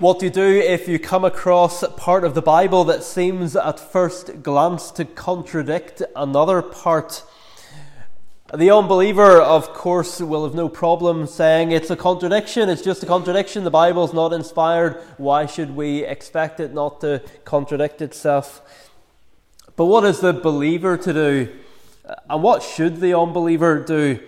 What do you do if you come across part of the Bible that seems at first glance to contradict another part? The unbeliever, of course, will have no problem saying it's a contradiction, it's just a contradiction, the Bible's not inspired, why should we expect it not to contradict itself? But what is the believer to do? And what should the unbeliever do?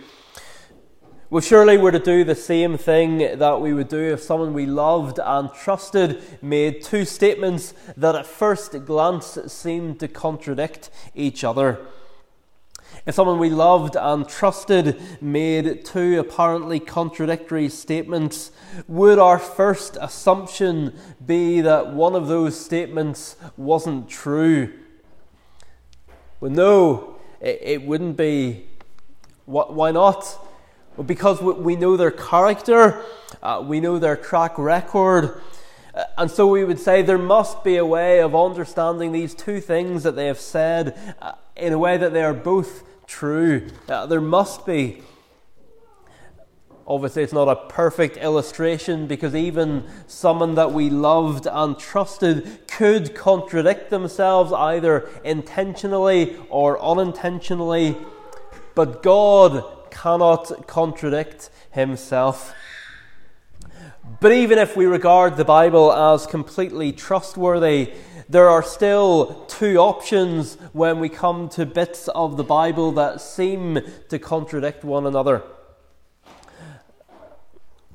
Well, surely we're to do the same thing that we would do if someone we loved and trusted made two statements that at first glance seemed to contradict each other. If someone we loved and trusted made two apparently contradictory statements, would our first assumption be that one of those statements wasn't true? Well, no, it, it wouldn't be. Why not? Because we know their character, uh, we know their track record, uh, and so we would say there must be a way of understanding these two things that they have said uh, in a way that they are both true. Uh, there must be. Obviously, it's not a perfect illustration because even someone that we loved and trusted could contradict themselves either intentionally or unintentionally. But God cannot contradict himself. But even if we regard the Bible as completely trustworthy, there are still two options when we come to bits of the Bible that seem to contradict one another.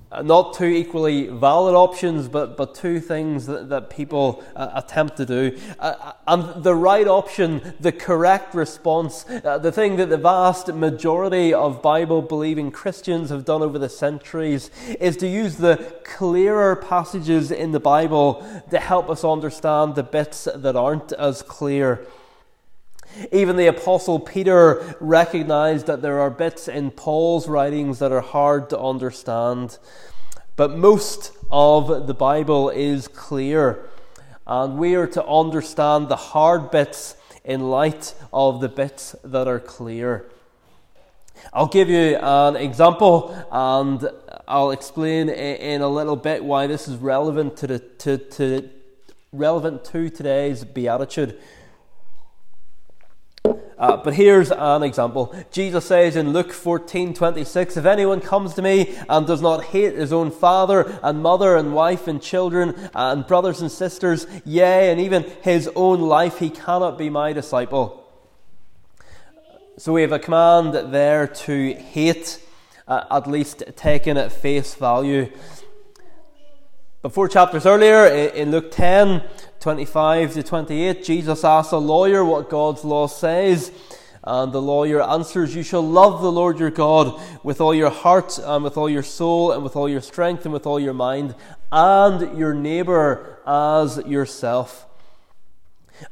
Uh, not two equally valid options, but, but two things that, that people uh, attempt to do. Uh, uh, and the right option, the correct response, uh, the thing that the vast majority of Bible believing Christians have done over the centuries, is to use the clearer passages in the Bible to help us understand the bits that aren't as clear. Even the Apostle Peter recognized that there are bits in Paul's writings that are hard to understand. But most of the Bible is clear, and we are to understand the hard bits in light of the bits that are clear. I'll give you an example and I'll explain in a little bit why this is relevant to, the, to, to relevant to today's beatitude. Uh, but here's an example. Jesus says in Luke 14 26, If anyone comes to me and does not hate his own father and mother and wife and children and brothers and sisters, yea, and even his own life, he cannot be my disciple. So we have a command there to hate, uh, at least taken at face value. But four chapters earlier, in Luke 10, 25 to 28, Jesus asks a lawyer what God's law says. And the lawyer answers, You shall love the Lord your God with all your heart, and with all your soul, and with all your strength, and with all your mind, and your neighbor as yourself.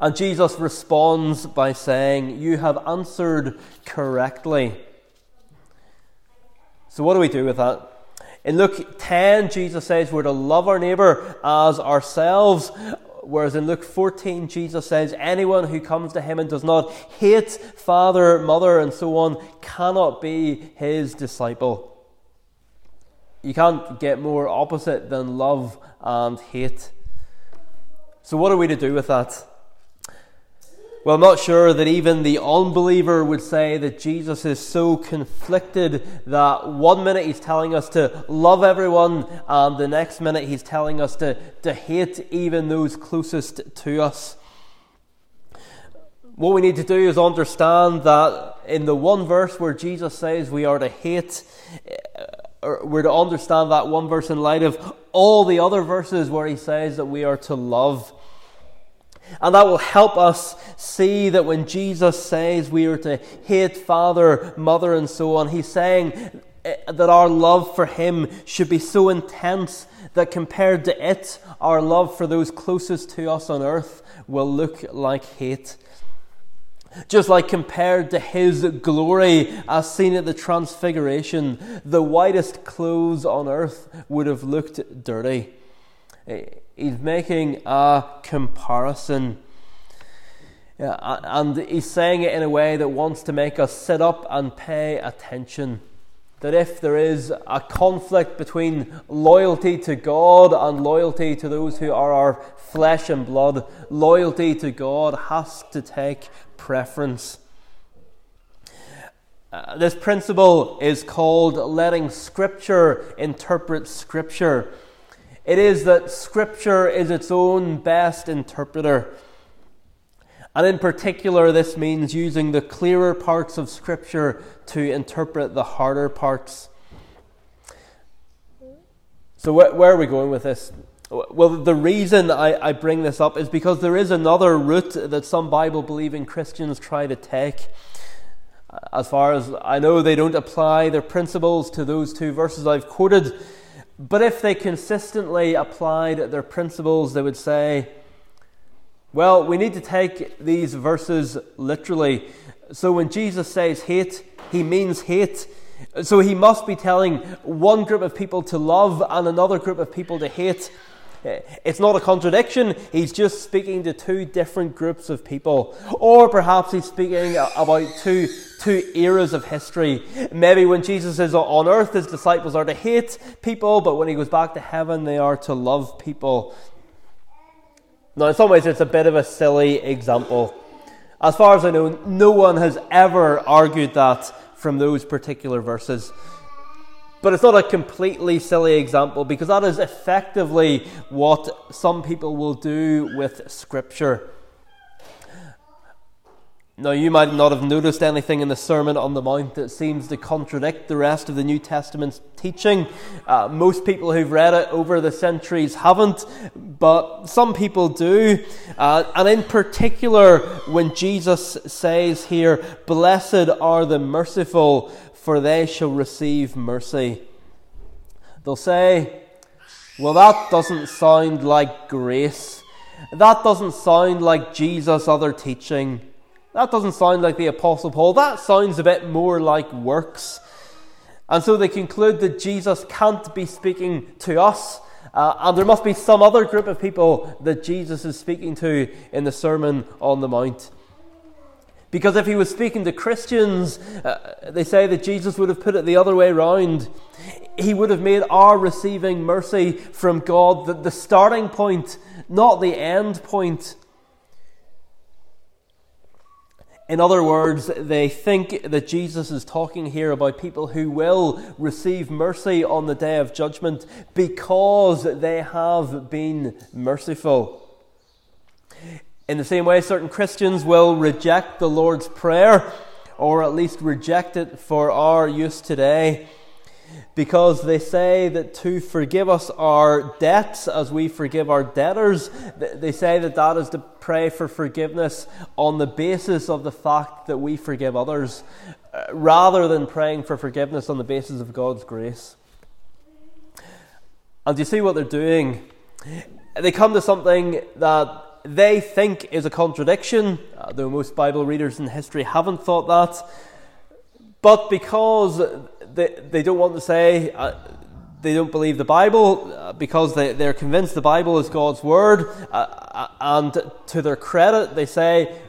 And Jesus responds by saying, You have answered correctly. So, what do we do with that? In Luke 10, Jesus says we're to love our neighbor as ourselves. Whereas in Luke 14, Jesus says, Anyone who comes to him and does not hate father, mother, and so on cannot be his disciple. You can't get more opposite than love and hate. So, what are we to do with that? Well, I'm not sure that even the unbeliever would say that Jesus is so conflicted that one minute he's telling us to love everyone, and the next minute he's telling us to, to hate even those closest to us. What we need to do is understand that in the one verse where Jesus says we are to hate, uh, we're to understand that one verse in light of all the other verses where he says that we are to love. And that will help us see that when Jesus says we are to hate father, mother, and so on, he's saying eh, that our love for him should be so intense that compared to it, our love for those closest to us on earth will look like hate. Just like compared to his glory as seen at the Transfiguration, the whitest clothes on earth would have looked dirty. He's making a comparison. And he's saying it in a way that wants to make us sit up and pay attention. that if there is a conflict between loyalty to God and loyalty to those who are our flesh and blood, loyalty to God has to take preference. Uh, this principle is called letting Scripture interpret Scripture. It is that Scripture is its own best interpreter. And in particular, this means using the clearer parts of Scripture to interpret the harder parts. So, wh- where are we going with this? Well, the reason I, I bring this up is because there is another route that some Bible believing Christians try to take. As far as I know, they don't apply their principles to those two verses I've quoted. But if they consistently applied their principles, they would say, well, we need to take these verses literally. So when Jesus says hate, he means hate. So he must be telling one group of people to love and another group of people to hate. It's not a contradiction. He's just speaking to two different groups of people. Or perhaps he's speaking about two, two eras of history. Maybe when Jesus is on earth, his disciples are to hate people, but when he goes back to heaven, they are to love people. Now, in some ways, it's a bit of a silly example. As far as I know, no one has ever argued that from those particular verses. But it's not a completely silly example because that is effectively what some people will do with Scripture. Now, you might not have noticed anything in the Sermon on the Mount that seems to contradict the rest of the New Testament's teaching. Uh, most people who've read it over the centuries haven't, but some people do. Uh, and in particular, when Jesus says here, Blessed are the merciful, for they shall receive mercy. They'll say, Well, that doesn't sound like grace. That doesn't sound like Jesus' other teaching. That doesn't sound like the Apostle Paul. That sounds a bit more like works. And so they conclude that Jesus can't be speaking to us, uh, and there must be some other group of people that Jesus is speaking to in the Sermon on the Mount. Because if he was speaking to Christians, uh, they say that Jesus would have put it the other way around. He would have made our receiving mercy from God the, the starting point, not the end point. In other words, they think that Jesus is talking here about people who will receive mercy on the day of judgment because they have been merciful. In the same way, certain Christians will reject the Lord's Prayer, or at least reject it for our use today because they say that to forgive us our debts as we forgive our debtors, they say that that is to pray for forgiveness on the basis of the fact that we forgive others, uh, rather than praying for forgiveness on the basis of God's grace. And you see what they're doing? They come to something that they think is a contradiction, uh, though most Bible readers in history haven't thought that. But because they, they don't want to say uh, they don't believe the Bible uh, because they, they're convinced the Bible is God's word. Uh, uh and to their credit, they say,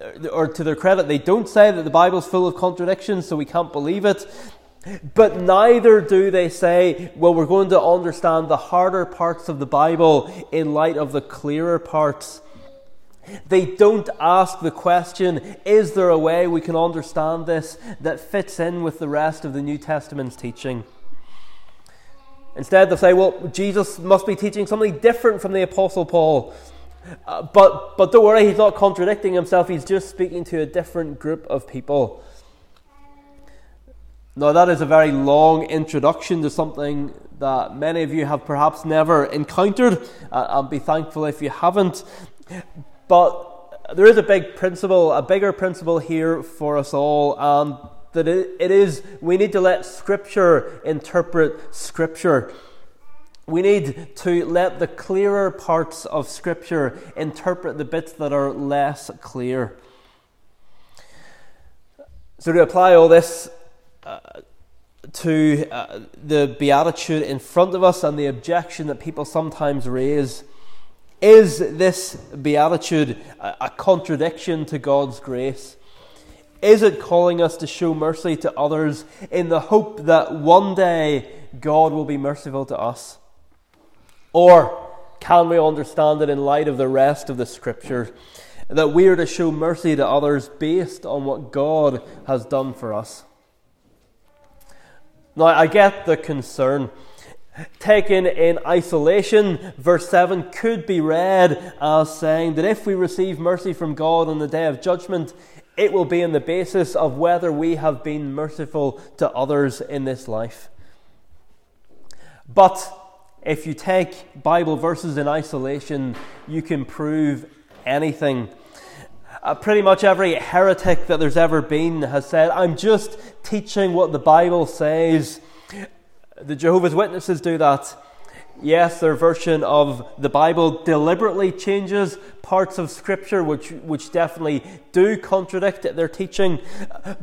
uh, or to their credit, they don't say that the Bible is full of contradictions, so we can't believe it. But neither do they say, well, we're going to understand the harder parts of the Bible in light of the clearer parts. They don't ask the question, is there a way we can understand this that fits in with the rest of the New Testament's teaching? Instead, they say, well, Jesus must be teaching something different from the Apostle Paul. Uh, but, but don't worry, he's not contradicting himself, he's just speaking to a different group of people. Now, that is a very long introduction to something that many of you have perhaps never encountered, uh, and be thankful if you haven't. But there is a big principle, a bigger principle here for us all, and that it is we need to let Scripture interpret Scripture. We need to let the clearer parts of Scripture interpret the bits that are less clear. So, to apply all this uh, to uh, the beatitude in front of us and the objection that people sometimes raise, is this beatitude a, contradiction to God's grace? Is it calling us to show mercy to others in the hope that one day God will be merciful to us? Or can we understand it in light of the rest of the Scripture that we are to show mercy to others based on what God has done for us? Now, I get the concern. Taken in isolation, verse 7 could be read as saying that if we receive mercy from God on the day of judgment, it will be on the basis of whether we have been merciful to others in this life. But if you take Bible verses in isolation, you can prove anything. Uh, pretty much every heretic that there's ever been has said, I'm just teaching what the Bible says. The Jehovah's Witnesses do that. Yes, their version of the Bible deliberately changes parts of Scripture which, which definitely do contradict their teaching.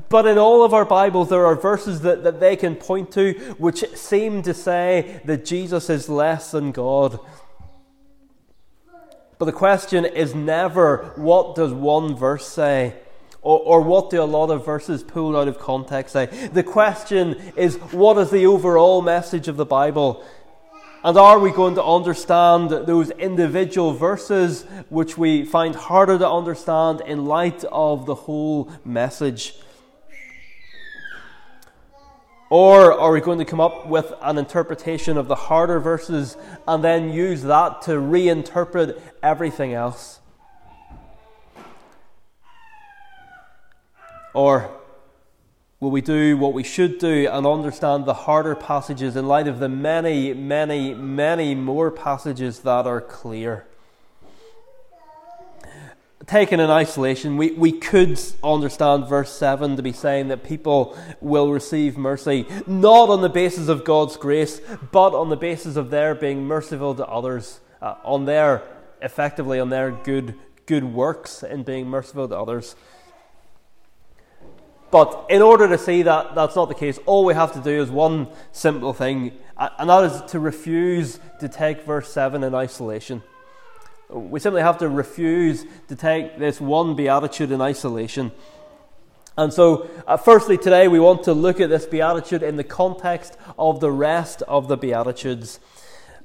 But in all of our Bibles, there are verses that, that they can point to which seem to say that Jesus is less than God. But the question is never what does one verse say? Or, or, what do a lot of verses pulled out of context say? The question is what is the overall message of the Bible? And are we going to understand those individual verses which we find harder to understand in light of the whole message? Or are we going to come up with an interpretation of the harder verses and then use that to reinterpret everything else? Or will we do what we should do and understand the harder passages in light of the many, many, many more passages that are clear? Taken in isolation, we, we could understand verse 7 to be saying that people will receive mercy, not on the basis of God's grace, but on the basis of their being merciful to others, uh, on their, effectively, on their good, good works in being merciful to others. But in order to see that that's not the case, all we have to do is one simple thing, and that is to refuse to take verse 7 in isolation. We simply have to refuse to take this one beatitude in isolation. And so, uh, firstly, today we want to look at this beatitude in the context of the rest of the beatitudes.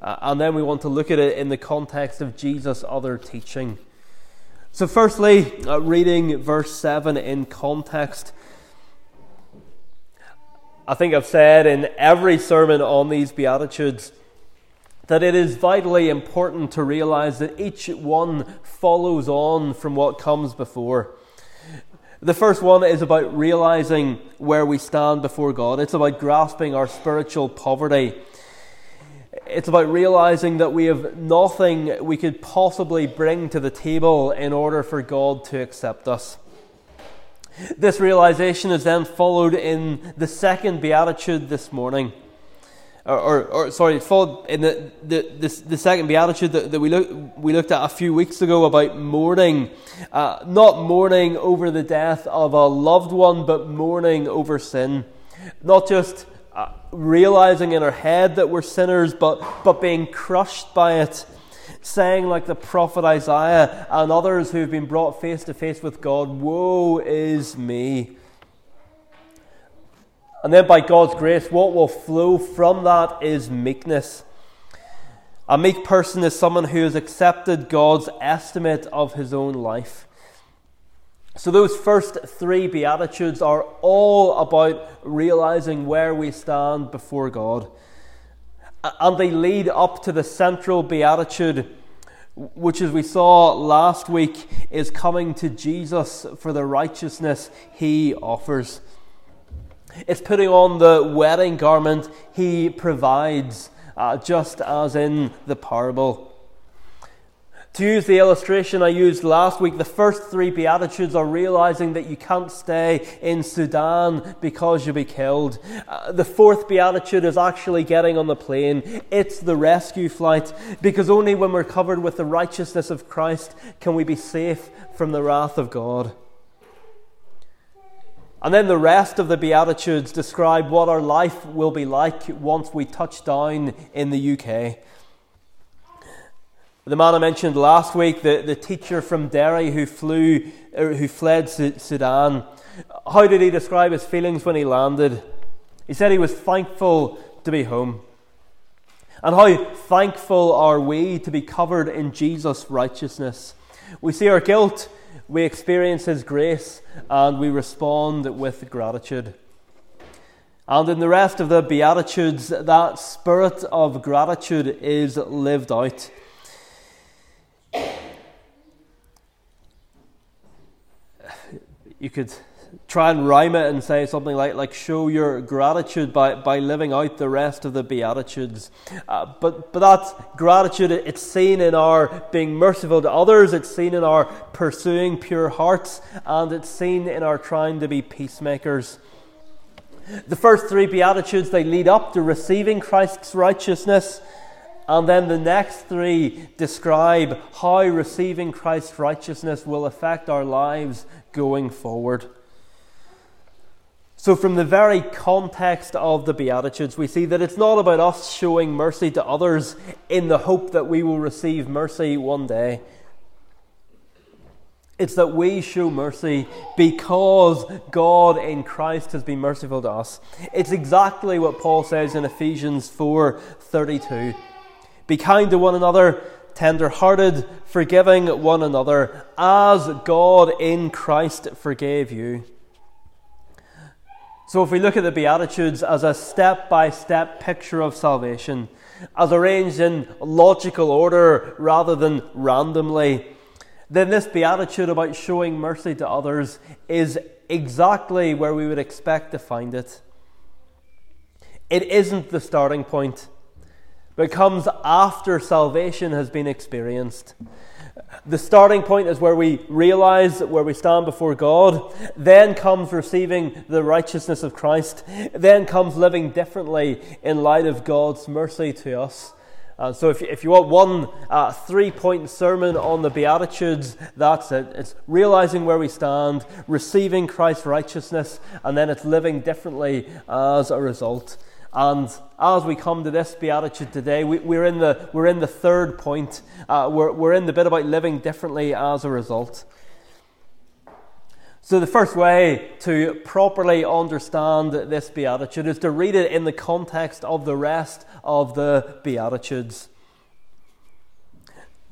Uh, and then we want to look at it in the context of Jesus' other teaching. So, firstly, uh, reading verse 7 in context. I think I've said in every sermon on these Beatitudes that it is vitally important to realize that each one follows on from what comes before. The first one is about realizing where we stand before God. It's about grasping our spiritual poverty. It's about realizing that we have nothing we could possibly bring to the table in order for God to accept us. This realization is then followed in the second beatitude this morning. Or, or, or sorry, followed in the, the, the, the second beatitude that, that we, look, we looked at a few weeks ago about mourning. Uh, not mourning over the death of a loved one, but mourning over sin. Not just uh, realizing in our head that we're sinners, but, but being crushed by it saying, like the prophet Isaiah and others who have been brought face to face with God, Woe is me. And then, by God's grace, what will flow from that is meekness. A meek person is someone who has accepted God's estimate of his own life. So, those first three Beatitudes are all about realizing where we stand before God and they lead up to the central beatitude, which, as we saw last week, is coming to Jesus for the righteousness he offers. It's putting on the wedding garment he provides, uh, just as in the parable. To use the illustration I used last week, the first three Beatitudes are realizing that you can't stay in Sudan because you'll be killed. Uh, the fourth Beatitude is actually getting on the plane. It's the rescue flight because only when we're covered with the righteousness of Christ can we be safe from the wrath of God. And then the rest of the Beatitudes describe what our life will be like once we touch down in the UK. The man I mentioned last week, the, the teacher from Derry who flew, er, who fled Sudan, How did he describe his feelings when he landed? He said he was thankful to be home. And how thankful are we to be covered in Jesus' righteousness? We see our guilt, we experience His grace, and we respond with gratitude. And in the rest of the Beatitudes, that spirit of gratitude is lived out. You could try and rhyme it and say something like, like show your gratitude by, by living out the rest of the Beatitudes. Uh, but, but that gratitude, it's seen in our being merciful to others, it's seen in our pursuing pure hearts, and it's seen in our trying to be peacemakers. The first three Beatitudes, they lead up to receiving Christ's righteousness. And then the next three describe how receiving Christ's righteousness will affect our lives going forward. So, from the very context of the Beatitudes, we see that it's not about us showing mercy to others in the hope that we will receive mercy one day. It's that we show mercy because God in Christ has been merciful to us. It's exactly what Paul says in Ephesians 4:32. Be kind to one another, tender-hearted, forgiving one another, as God in Christ forgave you. So, if we look at the Beatitudes as a step by step picture of salvation, as arranged in logical order rather than randomly, then this Beatitude about showing mercy to others is exactly where we would expect to find it. It isn't the starting point, but comes after salvation has been experienced. The starting point is where we realize where we stand before God. Then comes receiving the righteousness of Christ. Then comes living differently in light of God's mercy to us. Uh, so, if, if you want one uh, three point sermon on the Beatitudes, that's it. It's realizing where we stand, receiving Christ's righteousness, and then it's living differently as a result. And as we come to this beatitude today, we, are in the, we're in the third point. Uh, we're, we're in the bit about living differently as a result. So, the first way to properly understand this beatitude is to read it in the context of the rest of the beatitudes.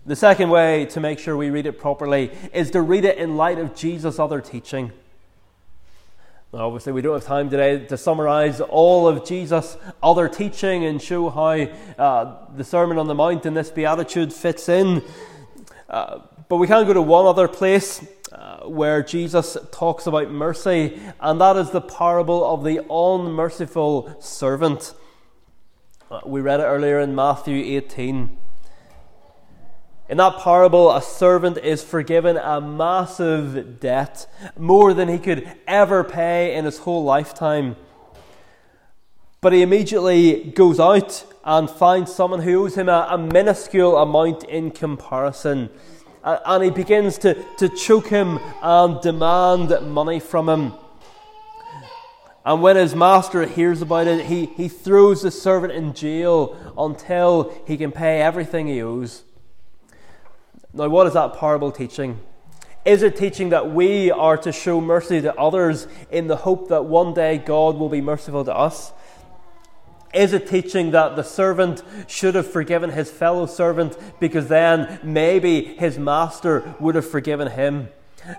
The second way to make sure we read it properly is to read it in light of Jesus' other teaching. Obviously, we don't have time today to summarize all of Jesus' other teaching and show how uh, the Sermon on the Mount and this Beatitude fits in. Uh, but we can go to one other place uh, where Jesus talks about mercy, and that is the parable of the unmerciful servant. Uh, we read it earlier in Matthew 18. In that parable, a servant is forgiven a massive debt, more than he could ever pay in his whole lifetime. But he immediately goes out and finds someone who owes him a, a minuscule amount in comparison. and he begins to, to choke him and demand money from him. And when his master hears about it, he, he throws the servant in jail until he can pay everything he owes. Now, what is that parable teaching? Is it teaching that we are to show mercy to others in the hope that one day God will be merciful to us? Is it teaching that the servant should have forgiven his fellow servant because then maybe his master would have forgiven him?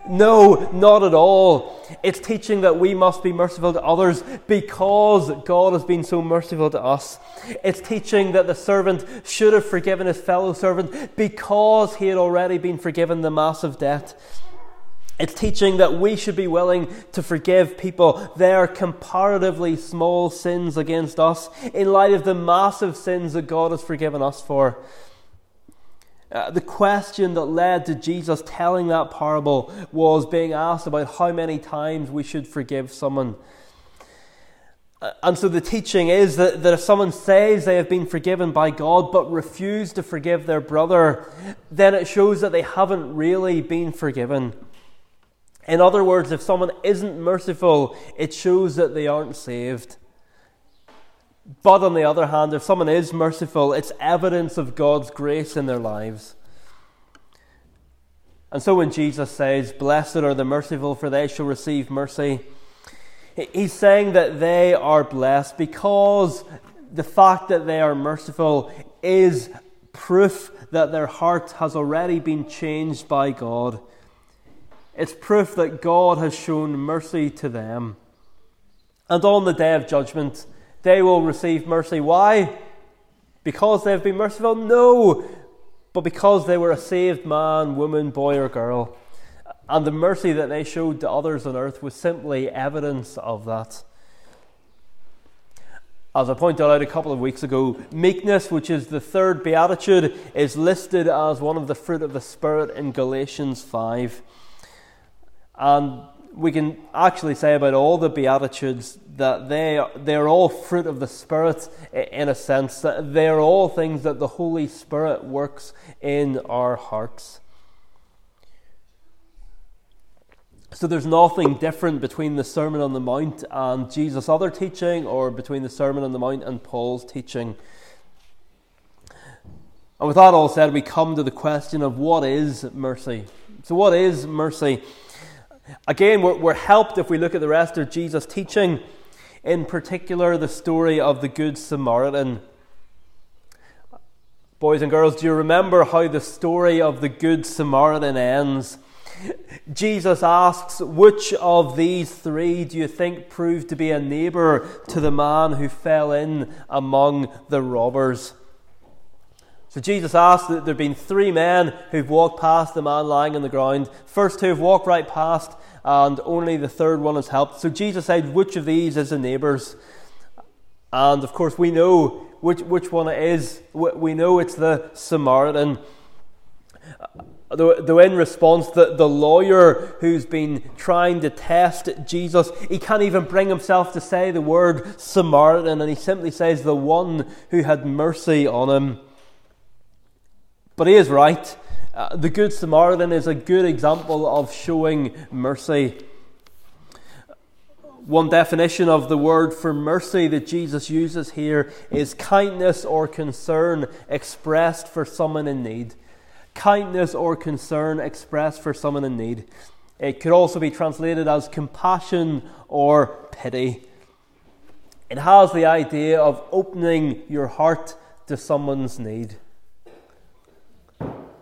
No, not at all. It's teaching that we must be merciful to others because God has been so merciful to us. It's teaching that the servant should have forgiven his fellow servant because he had already been forgiven the massive debt. It's teaching that we should be willing to forgive people their comparatively small sins against us in light of the massive sins that God has forgiven us for. Uh, the question that led to Jesus telling that parable was being asked about how many times we should forgive someone. Uh, and so the teaching is that, that if someone says they have been forgiven by God but refuse to forgive their brother, then it shows that they haven't really been forgiven. In other words, if someone isn't merciful, it shows that they aren't saved. But on the other hand, if someone is merciful, it's evidence of God's grace in their lives. And so when Jesus says, Blessed are the merciful, for they shall receive mercy, he's saying that they are blessed because the fact that they are merciful is proof that their heart has already been changed by God. It's proof that God has shown mercy to them. And on the day of judgment, they will receive mercy. Why? Because they've been merciful? No, but because they were a saved man, woman, boy, or girl. And the mercy that they showed to others on earth was simply evidence of that. As I pointed out a couple of weeks ago, meekness, which is the third beatitude, is listed as one of the fruit of the Spirit in Galatians 5. And we can actually say about all the Beatitudes that they, they're all fruit of the Spirit in a sense, that they're all things that the Holy Spirit works in our hearts. So there's nothing different between the Sermon on the Mount and Jesus' other teaching, or between the Sermon on the Mount and Paul's teaching. And with that all said, we come to the question of what is mercy? So, what is mercy? Again, we're, we're helped if we look at the rest of Jesus' teaching, in particular, the story of the Good Samaritan. Boys and girls, do you remember how the story of the Good Samaritan ends? Jesus asks, Which of these three do you think proved to be a neighbour to the man who fell in among the robbers? So Jesus asked that there have been three men who've walked past the man lying on the ground. First two have walked right past, and only the third one has helped. So Jesus said, Which of these is the neighbours? And of course, we know which, which one it is. We know it's the Samaritan. Though in response, the, the lawyer who's been trying to test Jesus, he can't even bring himself to say the word Samaritan, and he simply says, The one who had mercy on him. But he is right. Uh, the Good Samaritan is a good example of showing mercy. One definition of the word for mercy that Jesus uses here is kindness or concern expressed for someone in need. Kindness or concern expressed for someone in need. It could also be translated as compassion or pity. It has the idea of opening your heart to someone's need.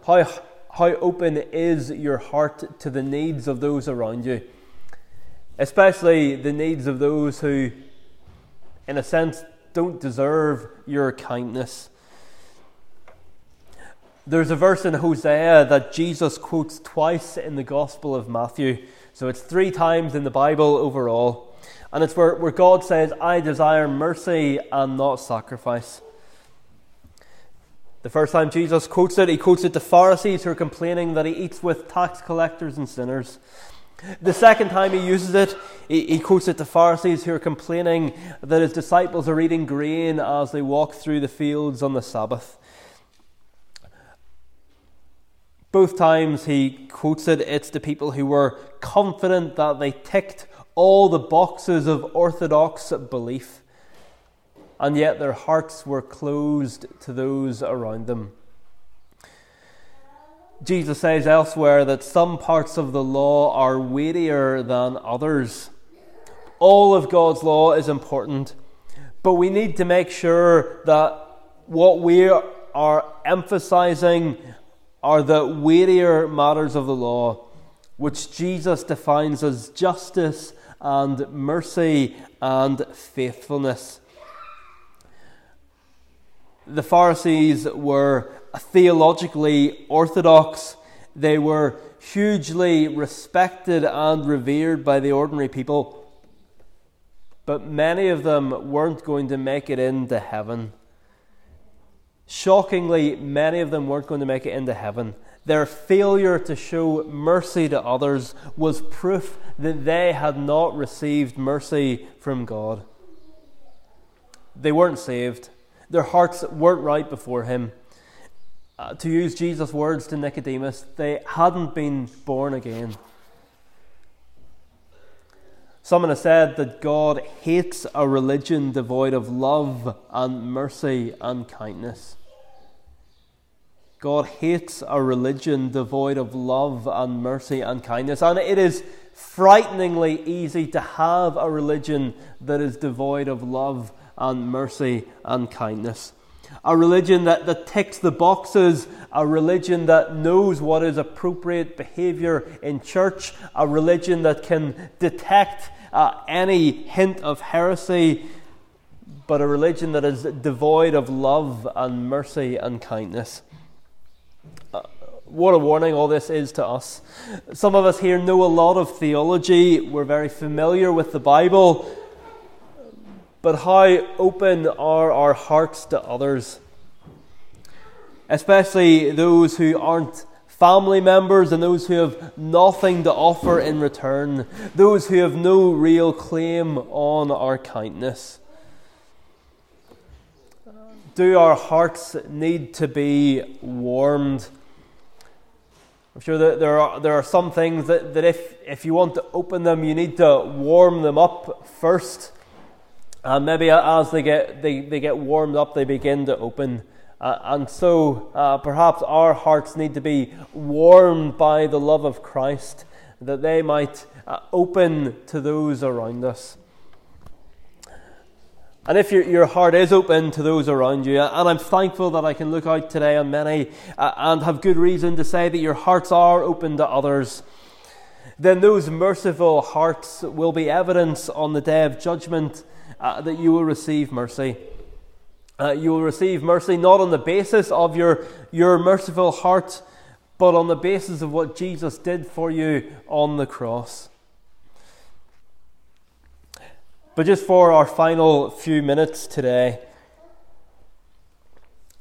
How, how open is your heart to the needs of those around you? Especially the needs of those who, in a sense, don't deserve your kindness. There's a verse in Hosea that Jesus quotes twice in the Gospel of Matthew. So it's three times in the Bible overall. And it's where, where God says, I desire mercy and not sacrifice. The first time Jesus quotes it, he quotes it to Pharisees who are complaining that he eats with tax collectors and sinners. The second time he uses it, he, he, quotes it to Pharisees who are complaining that his disciples are eating grain as they walk through the fields on the Sabbath. Both times he quotes it, it's to people who were confident that they ticked all the boxes of orthodox belief and yet their hearts were closed to those around them. Jesus says elsewhere that some parts of the law are weightier than others. All of God's law is important, but we need to make sure that what we are emphasizing are the weightier matters of the law, which Jesus defines as justice and mercy and faithfulness. The Pharisees were theologically orthodox. They were hugely respected and revered by the ordinary people. But many of them weren't going to make it into heaven. Shockingly, many of them weren't going to make it into heaven. Their failure to show mercy to others was proof that they had not received mercy from God. They weren't saved. Their hearts weren't right before Him. Uh, to use Jesus' words to Nicodemus, they hadn't been born again. Someone has said that God hates a religion devoid of love and mercy and kindness. God hates a religion devoid of love and mercy and kindness. And it is frighteningly easy to have a religion that is devoid of love and mercy and kindness. A religion that, that ticks the boxes, a religion that knows what is appropriate behavior in church, a religion that can detect uh, any hint of heresy, but a religion that is devoid of love and mercy and kindness. What a warning all this is to us. Some of us here know a lot of theology, we're very familiar with the Bible, but how open are our hearts to others? Especially those who aren't family members and those who have nothing to offer in return, those who have no real claim on our kindness. Do our hearts need to be warmed? I'm sure that there are, there are some things that, that if, if you want to open them, you need to warm them up first. And maybe as they get, they, they get warmed up, they begin to open. Uh, and so uh, perhaps our hearts need to be warmed by the love of Christ that they might uh, open to those around us. And if your, your heart is open to those around you, and I'm thankful that I can look out today on many uh, and have good reason to say that your hearts are open to others, then those merciful hearts will be evidence on the day of judgment uh, that you will receive mercy. Uh, you will receive mercy not on the basis of your, your merciful heart, but on the basis of what Jesus did for you on the cross. But just for our final few minutes today,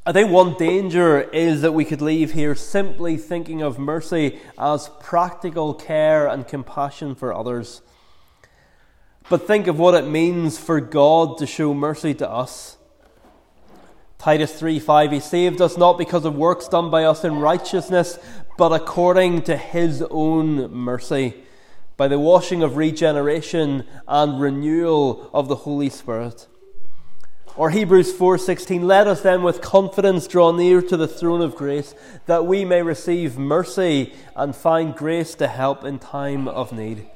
I think one danger is that we could leave here simply thinking of mercy as practical care and compassion for others. But think of what it means for God to show mercy to us. Titus 3 5 He saved us not because of works done by us in righteousness, but according to His own mercy by the washing of regeneration and renewal of the Holy Spirit. Or Hebrews 4:16 Let us then with confidence draw near to the throne of grace that we may receive mercy and find grace to help in time of need.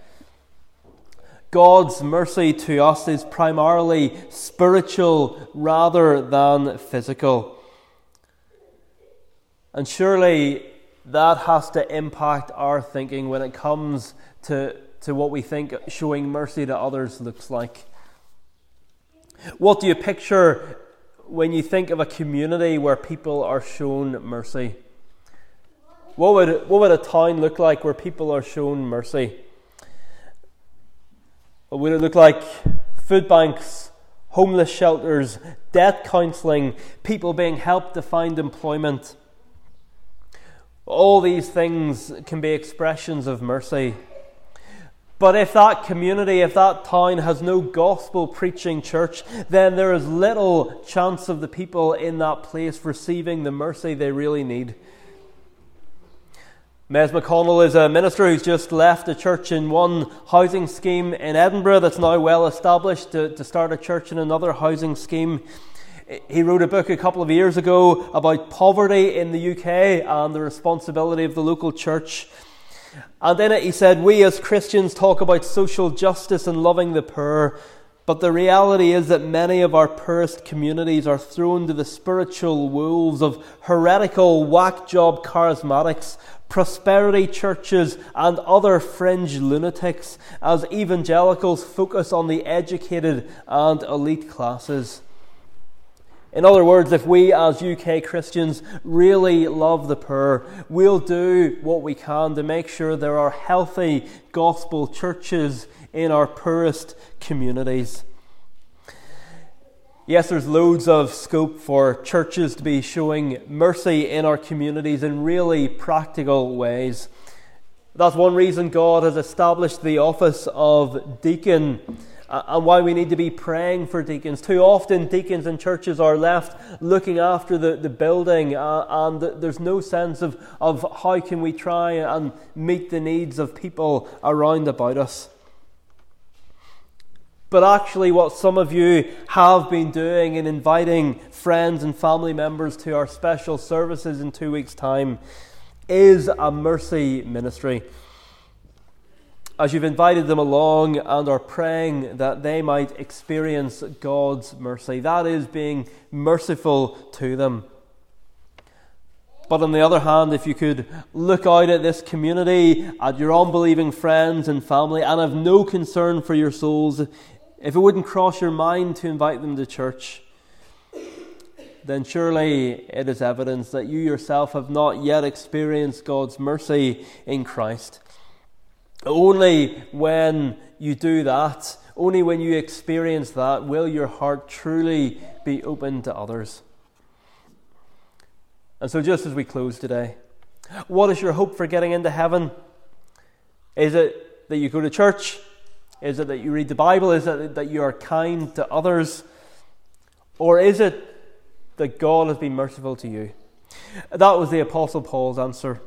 God's mercy to us is primarily spiritual rather than physical. And surely that has to impact our thinking when it comes to, to what we think showing mercy to others looks like. What do you picture when you think of a community where people are shown mercy? What would, what would a town look like where people are shown mercy? Would it look like? Food banks, homeless shelters, debt counselling, people being helped to find employment. All these things can be expressions of mercy. But if that community, if that town has no gospel preaching church, then there is little chance of the people in that place receiving the mercy they really need. Mez McConnell is a minister who's just left a church in one housing scheme in Edinburgh that's now well established to, to start a church in another housing scheme. He wrote a book a couple of years ago about poverty in the UK and the responsibility of the local church. And in it, he said, We as Christians talk about social justice and loving the poor, but the reality is that many of our poorest communities are thrown to the spiritual wolves of heretical whack job charismatics, prosperity churches, and other fringe lunatics as evangelicals focus on the educated and elite classes. In other words, if we as UK Christians really love the poor, we'll do what we can to make sure there are healthy gospel churches in our poorest communities. Yes, there's loads of scope for churches to be showing mercy in our communities in really practical ways. That's one reason God has established the office of deacon uh, and why we need to be praying for deacons. Too often, deacons in churches are left looking after the, the building, uh, and there's no sense of, of how can we try and meet the needs of people around about us. But actually, what some of you have been doing in inviting friends and family members to our special services in two weeks' time is a mercy ministry. As you've invited them along and are praying that they might experience God's mercy, that is being merciful to them. But on the other hand, if you could look out at this community, at your unbelieving friends and family, and have no concern for your souls, if it wouldn't cross your mind to invite them to church, then surely it is evidence that you yourself have not yet experienced God's mercy in Christ. Only when you do that, only when you experience that, will your heart truly be open to others. And so, just as we close today, what is your hope for getting into heaven? Is it that you go to church? Is it that you read the Bible? Is it that you are kind to others? Or is it that God has been merciful to you? That was the Apostle Paul's answer.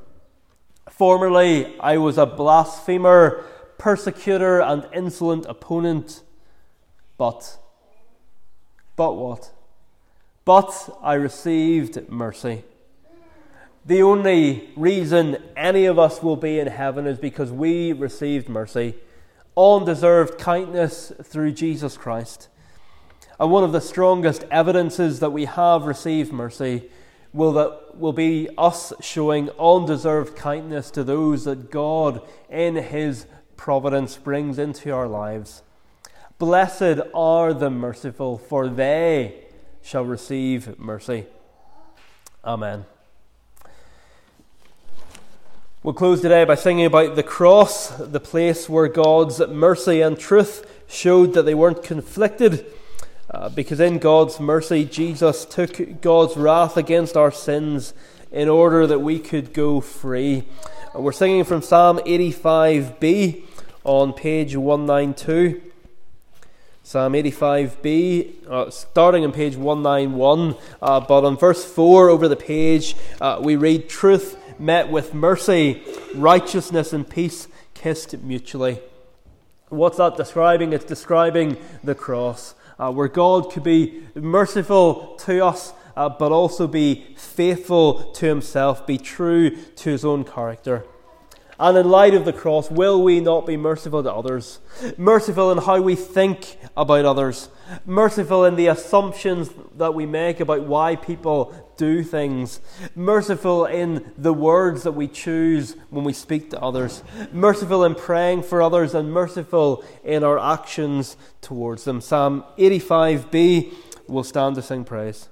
Formerly, I was a blasphemer, persecutor, and insolent opponent. But, but what? But I received mercy. The only reason any of us will be in heaven is because we received mercy undeserved kindness through Jesus Christ. And one of the strongest evidences that we have received mercy will, that, will be us showing undeserved kindness to those that God, in His providence, brings into our lives. Blessed are the merciful, for they shall receive mercy. Amen. We'll close today by singing about the cross, the place where God's mercy and truth showed that they weren't conflicted. Uh, because in God's mercy, Jesus took God's wrath against our sins in order that we could go free. Uh, we're singing from Psalm 85b on page 192. Psalm 85b, uh, starting on page 191, uh, but on verse 4 over the page, uh, we read, Truth met with mercy, righteousness, and peace kissed mutually. What's that describing? It's describing the cross, uh, where God could be merciful to us, uh, but also be faithful to himself, be true to his own character. And in light of the cross, will we not be merciful to others? Merciful in how we think about others. Merciful in the assumptions that we make about why people do things. Merciful in the words that we choose when we speak to others. Merciful in praying for others and merciful in our actions towards them. Psalm 85b will stand to sing praise.